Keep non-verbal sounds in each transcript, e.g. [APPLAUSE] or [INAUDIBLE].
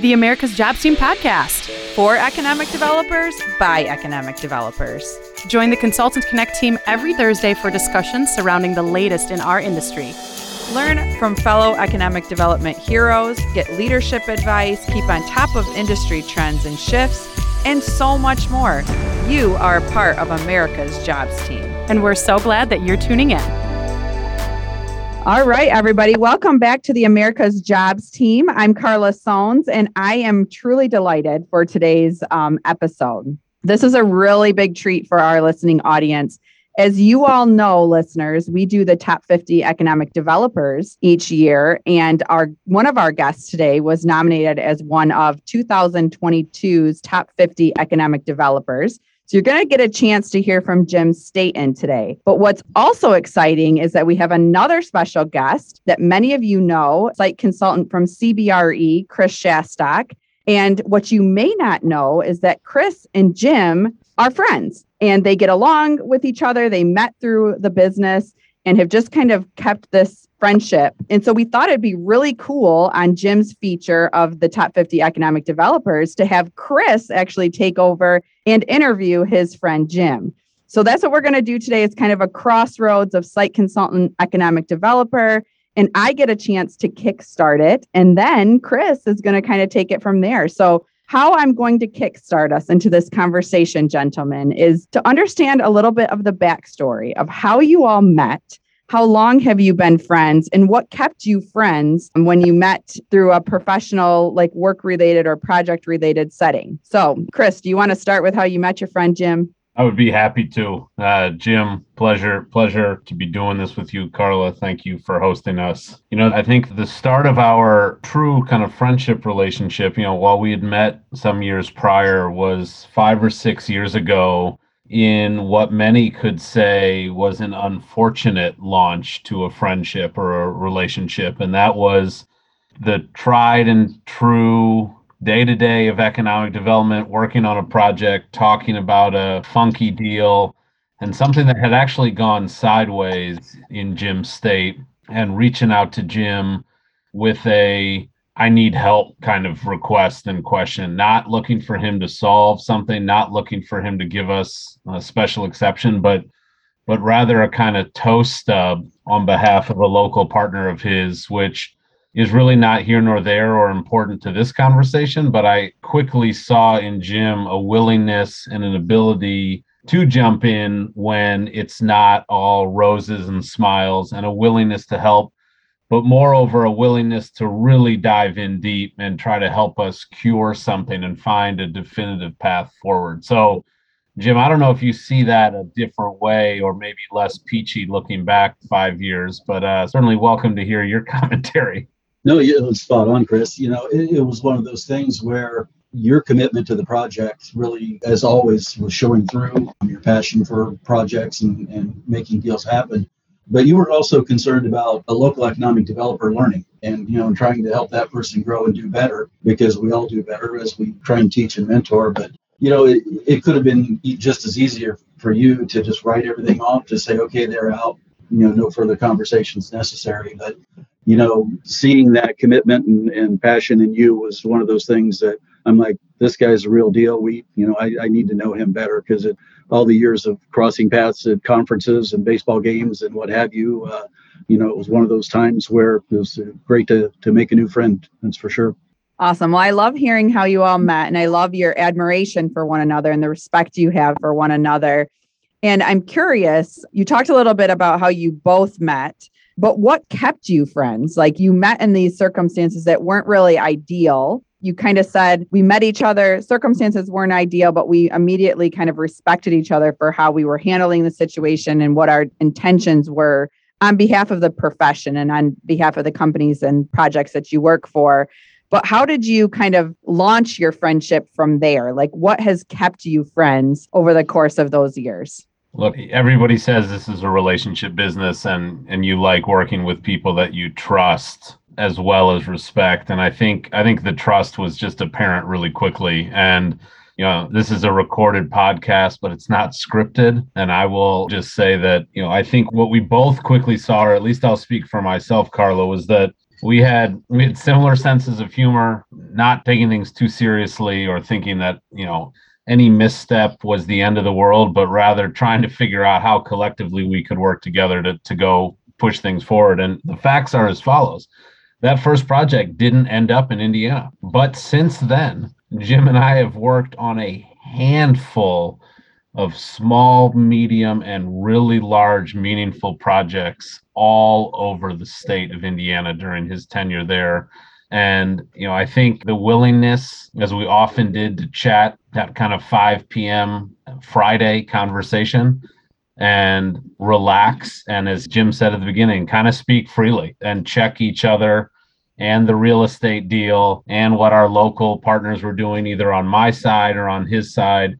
the America's Jobs Team podcast for economic developers by economic developers. Join the Consultant Connect team every Thursday for discussions surrounding the latest in our industry. Learn from fellow economic development heroes, get leadership advice, keep on top of industry trends and shifts, and so much more. You are a part of America's Jobs Team. And we're so glad that you're tuning in. All right, everybody, welcome back to the America's Jobs team. I'm Carla Sones, and I am truly delighted for today's um, episode. This is a really big treat for our listening audience. As you all know, listeners, we do the top 50 economic developers each year, and our one of our guests today was nominated as one of 2022's top 50 economic developers. So you're going to get a chance to hear from Jim Staton today. But what's also exciting is that we have another special guest that many of you know, site consultant from CBRE, Chris Shastak. And what you may not know is that Chris and Jim are friends and they get along with each other. They met through the business and have just kind of kept this friendship. And so we thought it'd be really cool on Jim's feature of the top 50 economic developers to have Chris actually take over and interview his friend Jim. So that's what we're going to do today. It's kind of a crossroads of site consultant, economic developer. And I get a chance to kickstart it. And then Chris is going to kind of take it from there. So how I'm going to kickstart us into this conversation, gentlemen, is to understand a little bit of the backstory of how you all met. How long have you been friends and what kept you friends when you met through a professional, like work related or project related setting? So, Chris, do you want to start with how you met your friend Jim? I would be happy to. Uh, Jim, pleasure, pleasure to be doing this with you, Carla. Thank you for hosting us. You know, I think the start of our true kind of friendship relationship, you know, while we had met some years prior, was five or six years ago in what many could say was an unfortunate launch to a friendship or a relationship. And that was the tried and true day to day of economic development, working on a project, talking about a funky deal, and something that had actually gone sideways in Jim's state, and reaching out to Jim with a I need help kind of request and question, not looking for him to solve something, not looking for him to give us a special exception, but but rather a kind of toe stub on behalf of a local partner of his, which is really not here nor there or important to this conversation, but I quickly saw in Jim a willingness and an ability to jump in when it's not all roses and smiles and a willingness to help, but moreover, a willingness to really dive in deep and try to help us cure something and find a definitive path forward. So, Jim, I don't know if you see that a different way or maybe less peachy looking back five years, but uh, certainly welcome to hear your [LAUGHS] commentary. No, it was spot on, Chris. You know, it, it was one of those things where your commitment to the project really, as always, was showing through your passion for projects and, and making deals happen. But you were also concerned about a local economic developer learning and, you know, trying to help that person grow and do better because we all do better as we try and teach and mentor. But, you know, it, it could have been just as easier for you to just write everything off to say, okay, they're out, you know, no further conversations necessary. But you know, seeing that commitment and, and passion in you was one of those things that I'm like, this guy's a real deal. We, you know, I, I need to know him better because all the years of crossing paths at conferences and baseball games and what have you, uh, you know, it was one of those times where it was great to, to make a new friend. That's for sure. Awesome. Well, I love hearing how you all met, and I love your admiration for one another and the respect you have for one another. And I'm curious, you talked a little bit about how you both met. But what kept you friends? Like you met in these circumstances that weren't really ideal. You kind of said we met each other, circumstances weren't ideal, but we immediately kind of respected each other for how we were handling the situation and what our intentions were on behalf of the profession and on behalf of the companies and projects that you work for. But how did you kind of launch your friendship from there? Like, what has kept you friends over the course of those years? Look, everybody says this is a relationship business and and you like working with people that you trust as well as respect. And I think I think the trust was just apparent really quickly. And you know this is a recorded podcast but it's not scripted. And I will just say that you know I think what we both quickly saw or at least I'll speak for myself Carlo was that we had we had similar senses of humor not taking things too seriously or thinking that, you know, any misstep was the end of the world, but rather trying to figure out how collectively we could work together to, to go push things forward. And the facts are as follows that first project didn't end up in Indiana. But since then, Jim and I have worked on a handful of small, medium, and really large, meaningful projects all over the state of Indiana during his tenure there. And, you know, I think the willingness, as we often did, to chat that kind of 5 p.m. Friday conversation and relax. And as Jim said at the beginning, kind of speak freely and check each other and the real estate deal and what our local partners were doing, either on my side or on his side.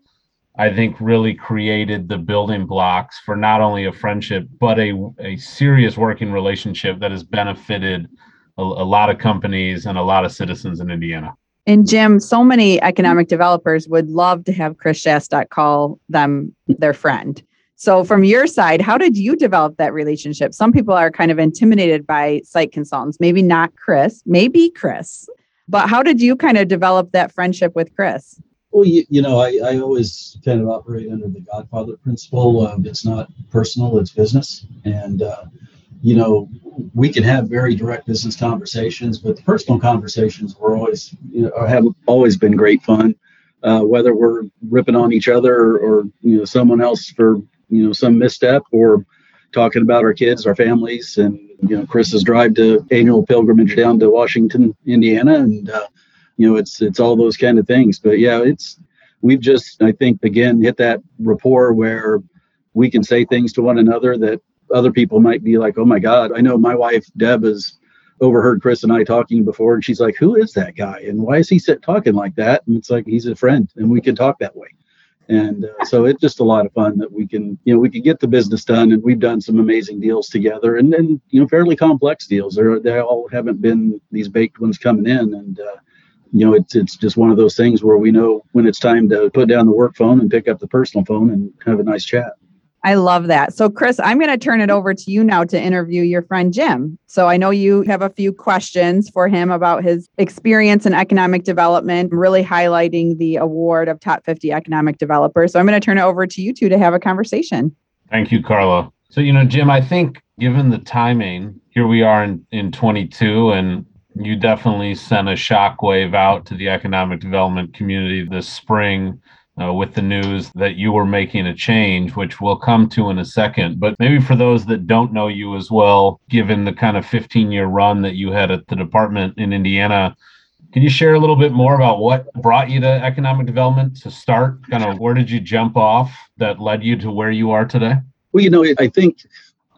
I think really created the building blocks for not only a friendship, but a, a serious working relationship that has benefited a, a lot of companies and a lot of citizens in Indiana. And Jim, so many economic developers would love to have Chris Shastak call them their friend. So, from your side, how did you develop that relationship? Some people are kind of intimidated by site consultants, maybe not Chris, maybe Chris, but how did you kind of develop that friendship with Chris? Well, you, you know, I, I always kind of operate under the Godfather principle. of it's not personal, it's business. And, uh, you know, we can have very direct business conversations, but the personal conversations were always, you know, have always been great fun. Uh, whether we're ripping on each other or, or, you know someone else for you know some misstep or talking about our kids, our families, and you know Chris's drive to annual pilgrimage down to Washington, Indiana, and uh, you know it's it's all those kind of things. But yeah, it's we've just I think again hit that rapport where we can say things to one another that other people might be like, oh my God, I know my wife Deb has overheard Chris and I talking before, and she's like, who is that guy, and why is he sit talking like that? And it's like he's a friend, and we can talk that way and uh, so it's just a lot of fun that we can you know we can get the business done and we've done some amazing deals together. And then you know fairly complex deals. They're, they all haven't been these baked ones coming in. And uh, you know it's it's just one of those things where we know when it's time to put down the work phone and pick up the personal phone and have a nice chat I love that. So, Chris, I'm going to turn it over to you now to interview your friend Jim. So, I know you have a few questions for him about his experience in economic development, really highlighting the award of top 50 economic developers. So, I'm going to turn it over to you two to have a conversation. Thank you, Carla. So, you know, Jim, I think given the timing, here we are in, in 22, and you definitely sent a shockwave out to the economic development community this spring uh, with the news that you were making a change, which we'll come to in a second. But maybe for those that don't know you as well, given the kind of 15 year run that you had at the department in Indiana, can you share a little bit more about what brought you to economic development to start? Kind of where did you jump off that led you to where you are today? Well, you know, I think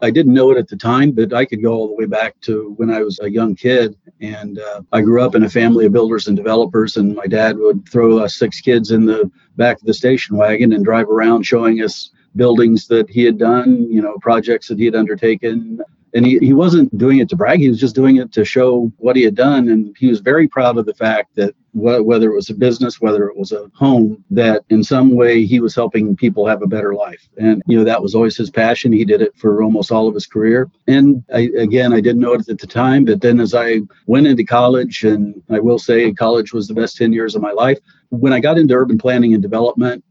I didn't know it at the time, but I could go all the way back to when I was a young kid. And uh, I grew up in a family of builders and developers, and my dad would throw us six kids in the back of the station wagon and drive around showing us buildings that he had done, you know, projects that he had undertaken, and he, he wasn't doing it to brag he was just doing it to show what he had done. And he was very proud of the fact that wh- whether it was a business whether it was a home that in some way he was helping people have a better life. And you know that was always his passion. He did it for almost all of his career. And I, again i didn't know it at the time but then as i went into college and i will say college was the best 10 years of my life when i got into urban planning and development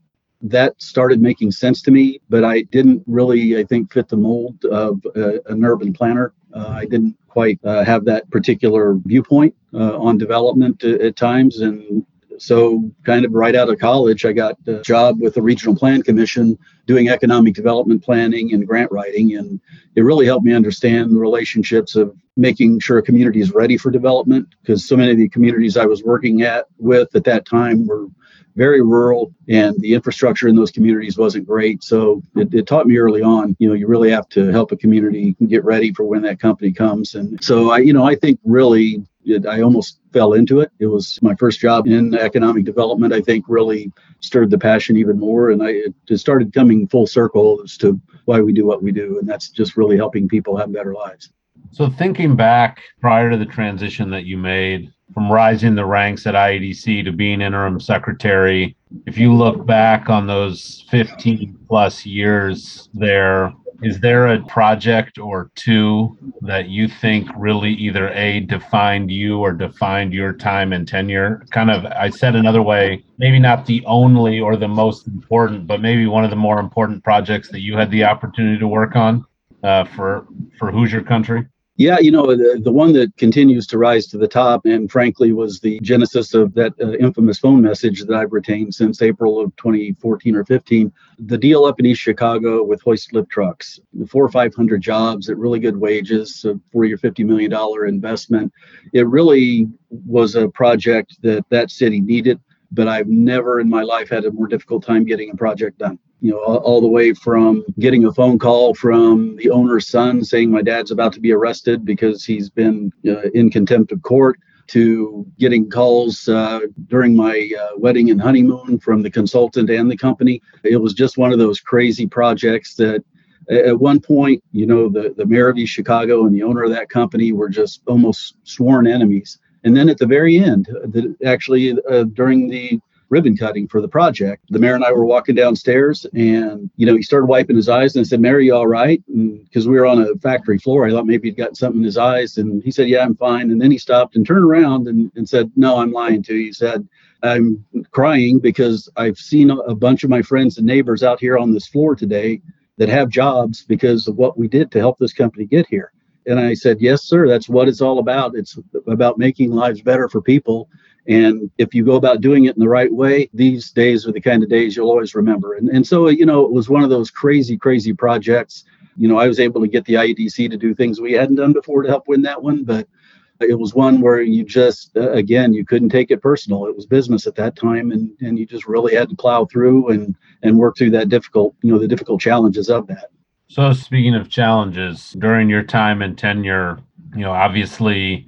that started making sense to me, but I didn't really, I think, fit the mold of uh, an urban planner. Uh, I didn't quite uh, have that particular viewpoint uh, on development at times. And so, kind of right out of college, I got a job with the Regional Plan Commission doing economic development planning and grant writing. And it really helped me understand the relationships of making sure a community is ready for development because so many of the communities I was working at with at that time were very rural and the infrastructure in those communities wasn't great. So it, it, taught me early on, you know, you really have to help a community get ready for when that company comes. And so I, you know, I think really it, I almost fell into it. It was my first job in economic development. I think really stirred the passion even more. And I it started coming full circle as to why we do what we do. And that's just really helping people have better lives. So thinking back prior to the transition that you made from rising the ranks at IEDC to being interim secretary. If you look back on those 15 plus years there, is there a project or two that you think really either a defined you or defined your time and tenure kind of i said another way maybe not the only or the most important but maybe one of the more important projects that you had the opportunity to work on uh, for for hoosier country yeah, you know, the, the one that continues to rise to the top, and frankly was the genesis of that uh, infamous phone message that I've retained since April of 2014 or 15. The deal up in East Chicago with Hoist Liftrucks, four or 500 jobs at really good wages, a 40 or 50 million dollar investment. It really was a project that that city needed, but I've never in my life had a more difficult time getting a project done you know, all, the way from getting a phone call from the owner's son saying my dad's about to be arrested because he's been uh, in contempt of court to getting calls uh, during my uh, wedding and honeymoon from the consultant and the company. It was just one of those crazy projects that at one point, you know, the, the mayor of East Chicago and the owner of that company were just almost sworn enemies. And then at the very end, the, actually uh, during the ribbon cutting for the project. The mayor and I were walking downstairs and, you know, he started wiping his eyes and I said, Mayor, you all right? Because we were on a factory floor. I thought maybe he'd got something in his eyes. And he said, Yeah, I'm fine. And then he stopped and turned around and, and said, No, I'm lying to you. He said, I'm crying because I've seen a bunch of my friends and neighbors out here on this floor today that have jobs because of what we did to help this company get here. And I said, Yes, sir, that's what it's all about. It's about making lives better for people. And if you go about doing it in the right way, these days are the kind of days you'll always remember. And, and so, you know, it was one of those crazy, crazy projects. You know, I was able to get the IEDC to do things we hadn't done before to help win that one, but it was one where you just uh, again you couldn't take it personal it was business at that time and and you just really had to plow through and and work through that difficult you know the difficult challenges of that so speaking of challenges during your time and tenure you know obviously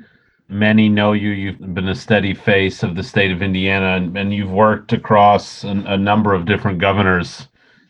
many know you. You've been a steady face of the state of Indiana, and, and you've worked across an, a number of different governors,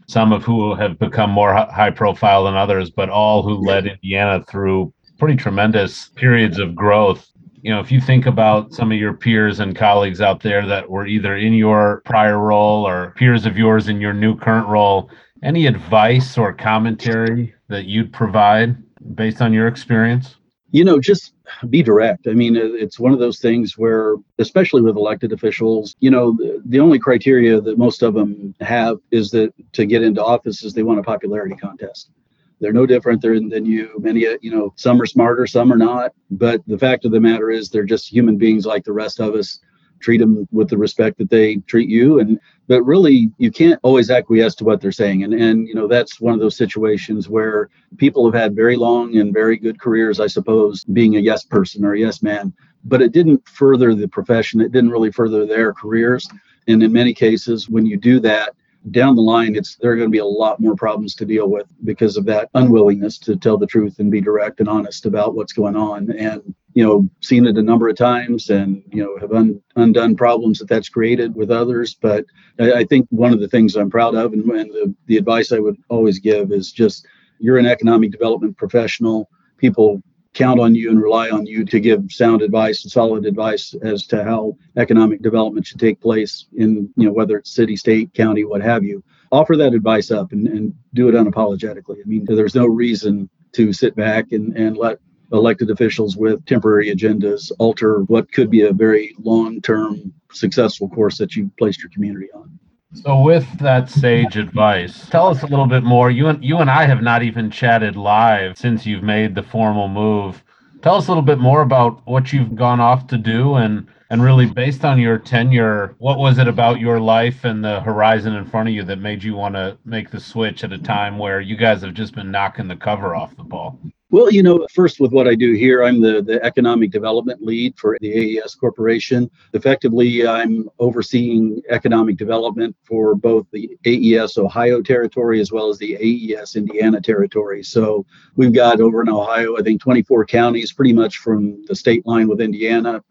some of who have become more high profile than others, but all who led Indiana through pretty tremendous periods of growth. You know, if you think about some of your peers and colleagues out there that were either in your prior role or peers of yours in your new current role, any advice or commentary that you'd provide based on your experience? You know, just be direct. I mean, it's one of those things where, especially with elected officials, you know, the, the, only criteria that most of them have is that to get into office is they want a popularity contest. They're no different than, than you. Many, uh, you know, some are smarter, some are not. But the fact of the matter is, they're just human beings like the rest of us treat them with the respect that they treat you. And but really you can't always acquiesce to what they're saying. And and you know that's one of those situations where people have had very long and very good careers i suppose being a yes person or a yes man. But it didn't further the profession. It didn't really further their careers. And in many cases when you do that down the line it's there are going to be a lot more problems to deal with because of that unwillingness to tell the truth and be direct and honest about what's going on. And you know seen it a number of times and you know have un, undone problems that that's created with others. But I, I, think one of the things i'm proud of and, and the, the advice i would always give is just you're an economic development professional. People count on you and rely on you to give sound advice and solid advice as to how economic development should take place in you know whether it's city state county what have you. Offer that advice up and, and do it unapologetically. I mean there's no reason to sit back and, and let elected officials with temporary agendas alter what could be a very long-term successful course that you placed your community on so, with that sage advice, tell us a little bit more. You and you and I have not even chatted live since you've made the formal move. Tell us a little bit more about what you've gone off to do, and and really based on your tenure, what was it about your life and the horizon in front of you that made you want to make the switch at a time where you guys have just been knocking the cover off the ball? Well, you know, first with what I do here, I'm the, the economic development lead for the AES Corporation. Effectively, I'm overseeing economic development for both the AES Ohio territory as well as the AES Indiana territory. So we've got over in Ohio, I think 24 counties, pretty much from the state line with Indiana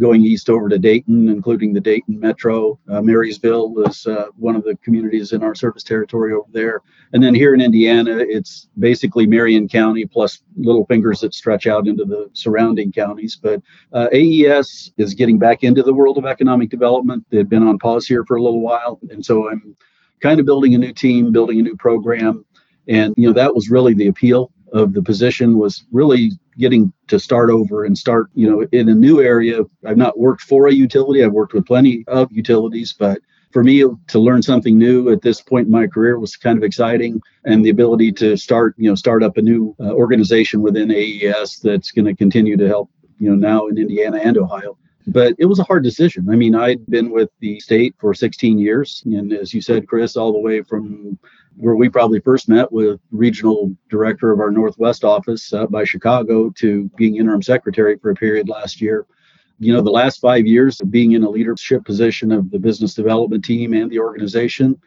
going east over to Dayton, including the Dayton Metro. Uh, Marysville was uh, one of the communities in our service territory over there. And then here in Indiana, it's basically Marion County plus little fingers that stretch out into the surrounding counties. But uh, AES is getting back into the world of economic development. They've been on pause here for a little while. And so I'm kind of building a new team, building a new program And, you know, that was really the appeal of the position was really getting to start over and start, you know, in a new area. I've not worked for a utility. I've worked with plenty of utilities, but for me to learn something new at this point in my career was kind of exciting and the ability to start you know start up a new uh, organization within aes that's going to continue to help you know now in indiana and ohio but it was a hard decision i mean i'd been with the state for 16 years and as you said chris all the way from where we probably first met with regional director of our northwest office uh, by chicago to being interim secretary for a period last year you know, the last five years of being in a leadership position of the business development team and the organization,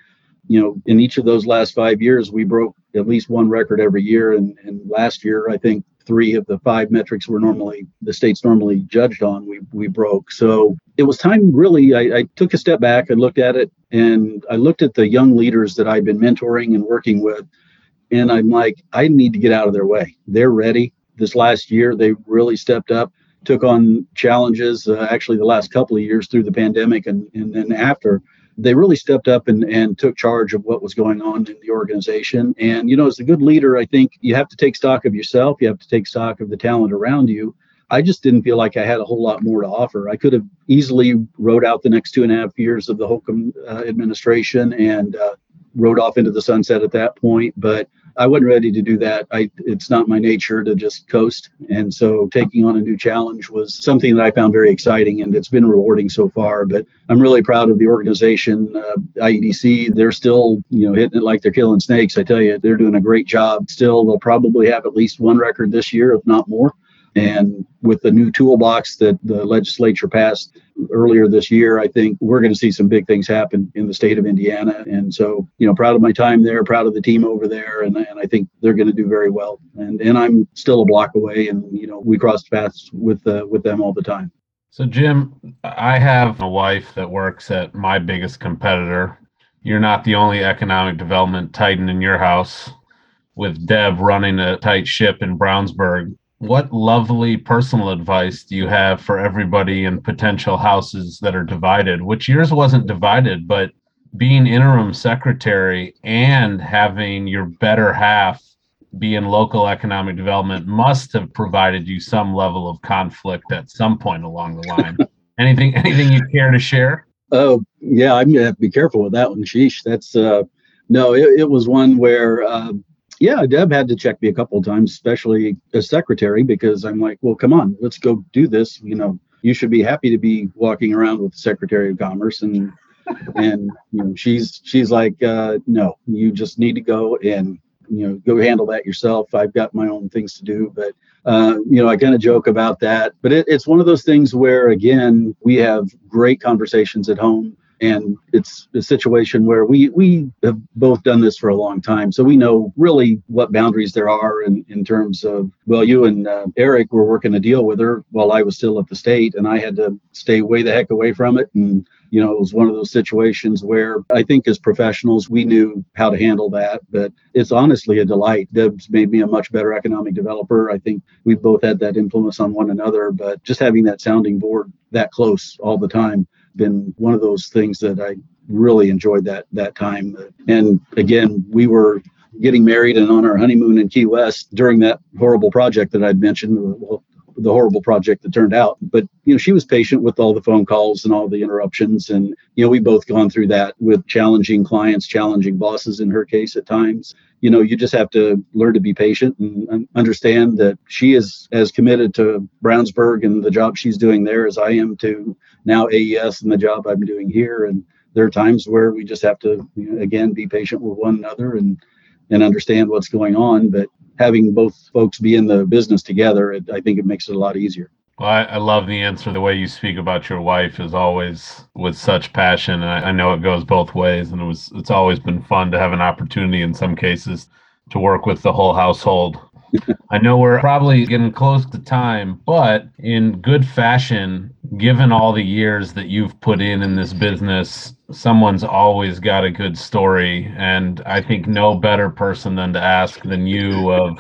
you know, in each of those last five years, we broke at least one record every year. And, and last year, I think three of the five metrics were normally the state's normally judged on, we, we broke. So it was time really, I, I took a step back and looked at it and I looked at the young leaders that i've been mentoring and working with. And I'm like, I need to get out of their way. They're ready. This last year, they really stepped up took on challenges uh, actually the last couple of years through the pandemic and, and then after they really stepped up and, and took charge of what was going on in the organization and you know as a good leader i think you have to take stock of yourself you have to take stock of the talent around you i just didn't feel like i had a whole lot more to offer i could have easily wrote out the next two and a half years of the holcomb uh, administration and uh, rode off into the sunset at that point but I wasn't ready to do that. I it's not my nature to just coast, and so taking on a new challenge was something that I found very exciting, and it's been rewarding so far. But I'm really proud of the organization, uh, IEDC. They're still you know hitting it like they're killing snakes. I tell you, they're doing a great job. Still, they'll probably have at least one record this year, if not more. And with the new toolbox that the legislature passed earlier this year, I think we're going to see some big things happen in the state of Indiana. And so, you know, proud of my time there, proud of the team over there, and, and I think they're going to do very well. And and I'm still a block away, and you know, we cross paths with uh, with them all the time. So, Jim, I have a wife that works at my biggest competitor. You're not the only economic development titan in your house, with Deb running a tight ship in Brownsburg what lovely personal advice do you have for everybody in potential houses that are divided? Which yours wasn't divided, but being interim secretary and having your better half be in local economic development must have provided you some level of conflict at some point along the line. [LAUGHS] anything anything you care to share? Oh yeah, I'm gonna have to be careful with that one. Sheesh, that's uh no, it, it was one where uh, yeah, Deb had to check me a couple of times, especially as secretary, because I'm like, well, come on, let's go do this. You know, you should be happy to be walking around with the Secretary of Commerce, and [LAUGHS] and you know, she's she's like, uh, no, you just need to go and you know go handle that yourself. I've got my own things to do, but uh, you know, I kind of joke about that. But it, it's one of those things where, again, we have great conversations at home and it's a situation where we we have both done this for a long time. So we know really what boundaries there are in, in terms of well you and uh, eric were working a deal with her while i was still at the state and i had to stay way the heck away from it. And you know it was one of those situations where i think as professionals we knew how to handle that. But it's honestly a delight. Deb's made me a much better economic developer. I think we both had that influence on one another. But just having that sounding board that close all the time been one of those things that I really enjoyed that that time. And again, we were getting married and on our honeymoon in Key West during that horrible project that I'd mentioned. Well, the horrible project that turned out. But you know, she was patient with all the phone calls and all the interruptions, and you know, we both gone through that with challenging clients, challenging bosses in her case at times. You know, you just have to learn to be patient and understand that she is as committed to Brownsburg and the job she's doing there as I am to now AES and the job I'm doing here. And there are times where we just have to, you know, again, be patient with one another and and understand what's going on. But having both folks be in the business together, it, I think it makes it a lot easier. Well, I, I, love the answer. The way you speak about your wife is always with such passion, and I, I know it goes both ways. And it was it's always been fun to have an opportunity in some cases to work with the whole household [LAUGHS] I know we're probably getting close to time, but in good fashion, given all the years that you've put in in this business, someone's always got a good story. And I think no better person than to ask than you of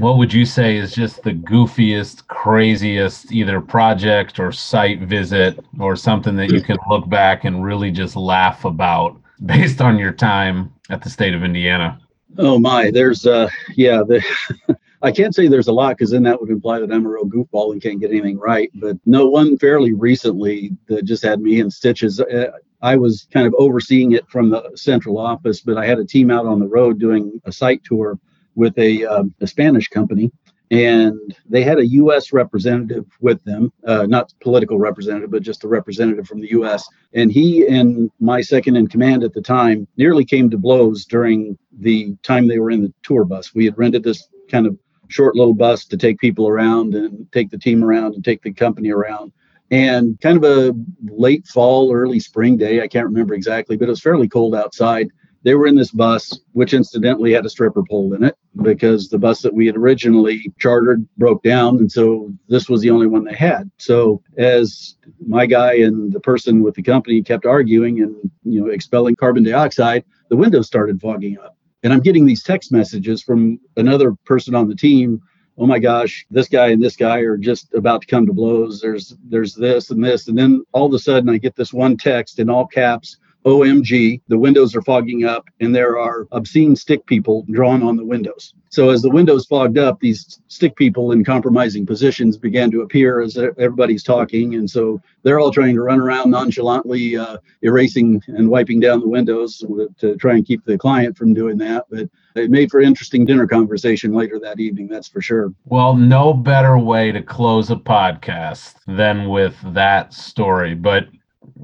what would you say is just the goofiest, craziest either project or site visit or something that you can look back and really just laugh about [LAUGHS] based on your time at the state of Indiana? Oh my, there's uh yeah, the [LAUGHS] I can't say there's a lot because then that would imply that I'm a real goofball and can't get anything right. But no one fairly recently that just had me in stitches. Uh, I was kind of overseeing it from the central office, but I had a team out on the road doing a site tour with a, um, a Spanish company, and they had a U.S. representative with them, uh, not political representative, but just a representative from the U.S. And he and my second in command at the time nearly came to blows during the time they were in the tour bus. We had rented this kind of short little bus to take people around and take the team around and take the company around. And kind of a late fall, early spring day, I can't remember exactly, but it was fairly cold outside they were in this bus, which incidentally had a stripper pole in it because the bus that we had originally chartered broke down. And so this was the only one they had. So as my guy and the person with the company kept arguing and, you know, expelling carbon dioxide, the windows started fogging up. And I'm getting these text messages from another person on the team oh my gosh, this guy and this guy are just about to come to blows. There's there's this and this. And then all of a sudden I get this one text in all caps OMG, the windows are fogging up and there are obscene stick people drawn on the windows. So as the windows fogged up, these stick people in compromising positions began to appear as everybody's talking. And so they're all trying to run around nonchalantly, uh, erasing and wiping down the windows to try and keep the client from doing that. But it made for interesting dinner conversation later that evening, that's for sure. Well, no better way to close a podcast than with that story. But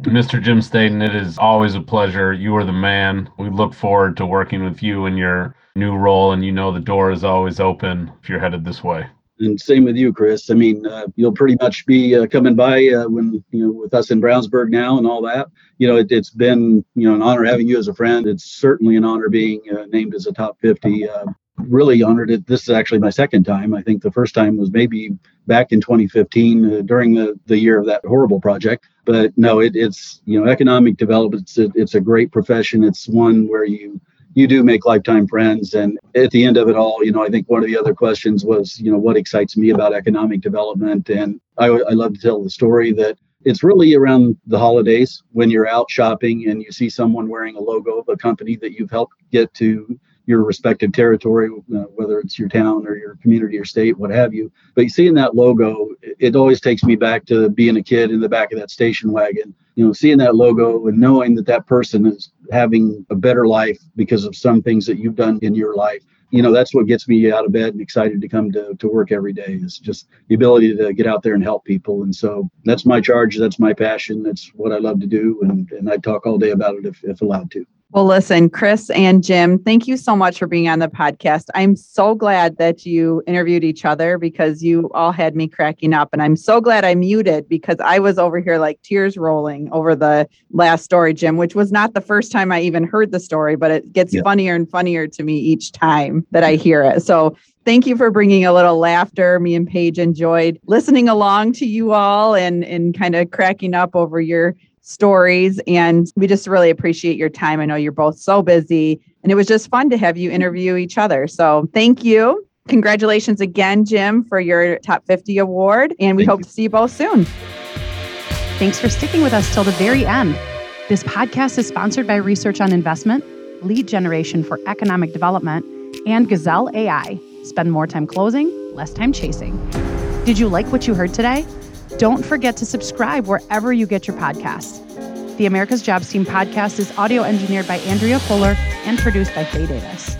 Mr. Jim Staton, it is always a pleasure. You are the man. We look forward to working with you in your new role, and you know the door is always open if you're headed this way. And same with you, Chris. I mean, uh, you'll pretty much be uh, coming by uh, when you know with us in Brownsburg now and all that. You know, it, has been you know an honor having you as a friend. It's certainly an honor being uh, named as a top 50 uh, really honored it. This is actually my second time. I think the first time was maybe back in 2015 uh, during the, the year of that horrible project. But no, it, it's you know economic development. It's a, it's a great profession. It's one where you you do make lifetime friends. And at the end of it all, you know, I think one of the other questions was, you know, what excites me about economic development. And I, I love to tell the story that it's really around the holidays when you're out shopping and you see someone wearing a logo of a company that you've helped get to your respective territory, uh, whether it's your town or your community or state, what have you. But seeing that logo, it always takes me back to being a kid in the back of that station wagon. You know, seeing that logo and knowing that that person is having a better life because of some things that you've done in your life. You know, that's what gets me out of bed and excited to come to, to work every day is just the ability to get out there and help people. And so that's my charge. That's my passion. That's what I love to do. And, and I talk all day about it if, if allowed to. Well, listen, Chris and Jim, thank you so much for being on the podcast. I'm so glad that you interviewed each other because you all had me cracking up. And I'm so glad I muted because I was over here like tears rolling over the last story, Jim, which was not the first time I even heard the story, but it gets yeah. funnier and funnier to me each time that I hear it. So thank you for bringing a little laughter. Me and Paige enjoyed listening along to you all and, and kind of cracking up over your stories. And we just really appreciate your time. I know you're both so busy, and it was just fun to have you interview each other. So thank you. Congratulations again, Jim, for your top 50 award. And we thank hope you. to see you both soon. Thanks for sticking with us till the very end. This podcast is sponsored by Research on Investment, Lead Generation for Economic Development, and Gazelle AI. Spend more time closing, less time chasing. Did you like what you heard today? Don't forget to subscribe wherever you get your podcasts. The America's Jobs Team podcast is audio engineered by Andrea Fuller and produced by Faye Davis.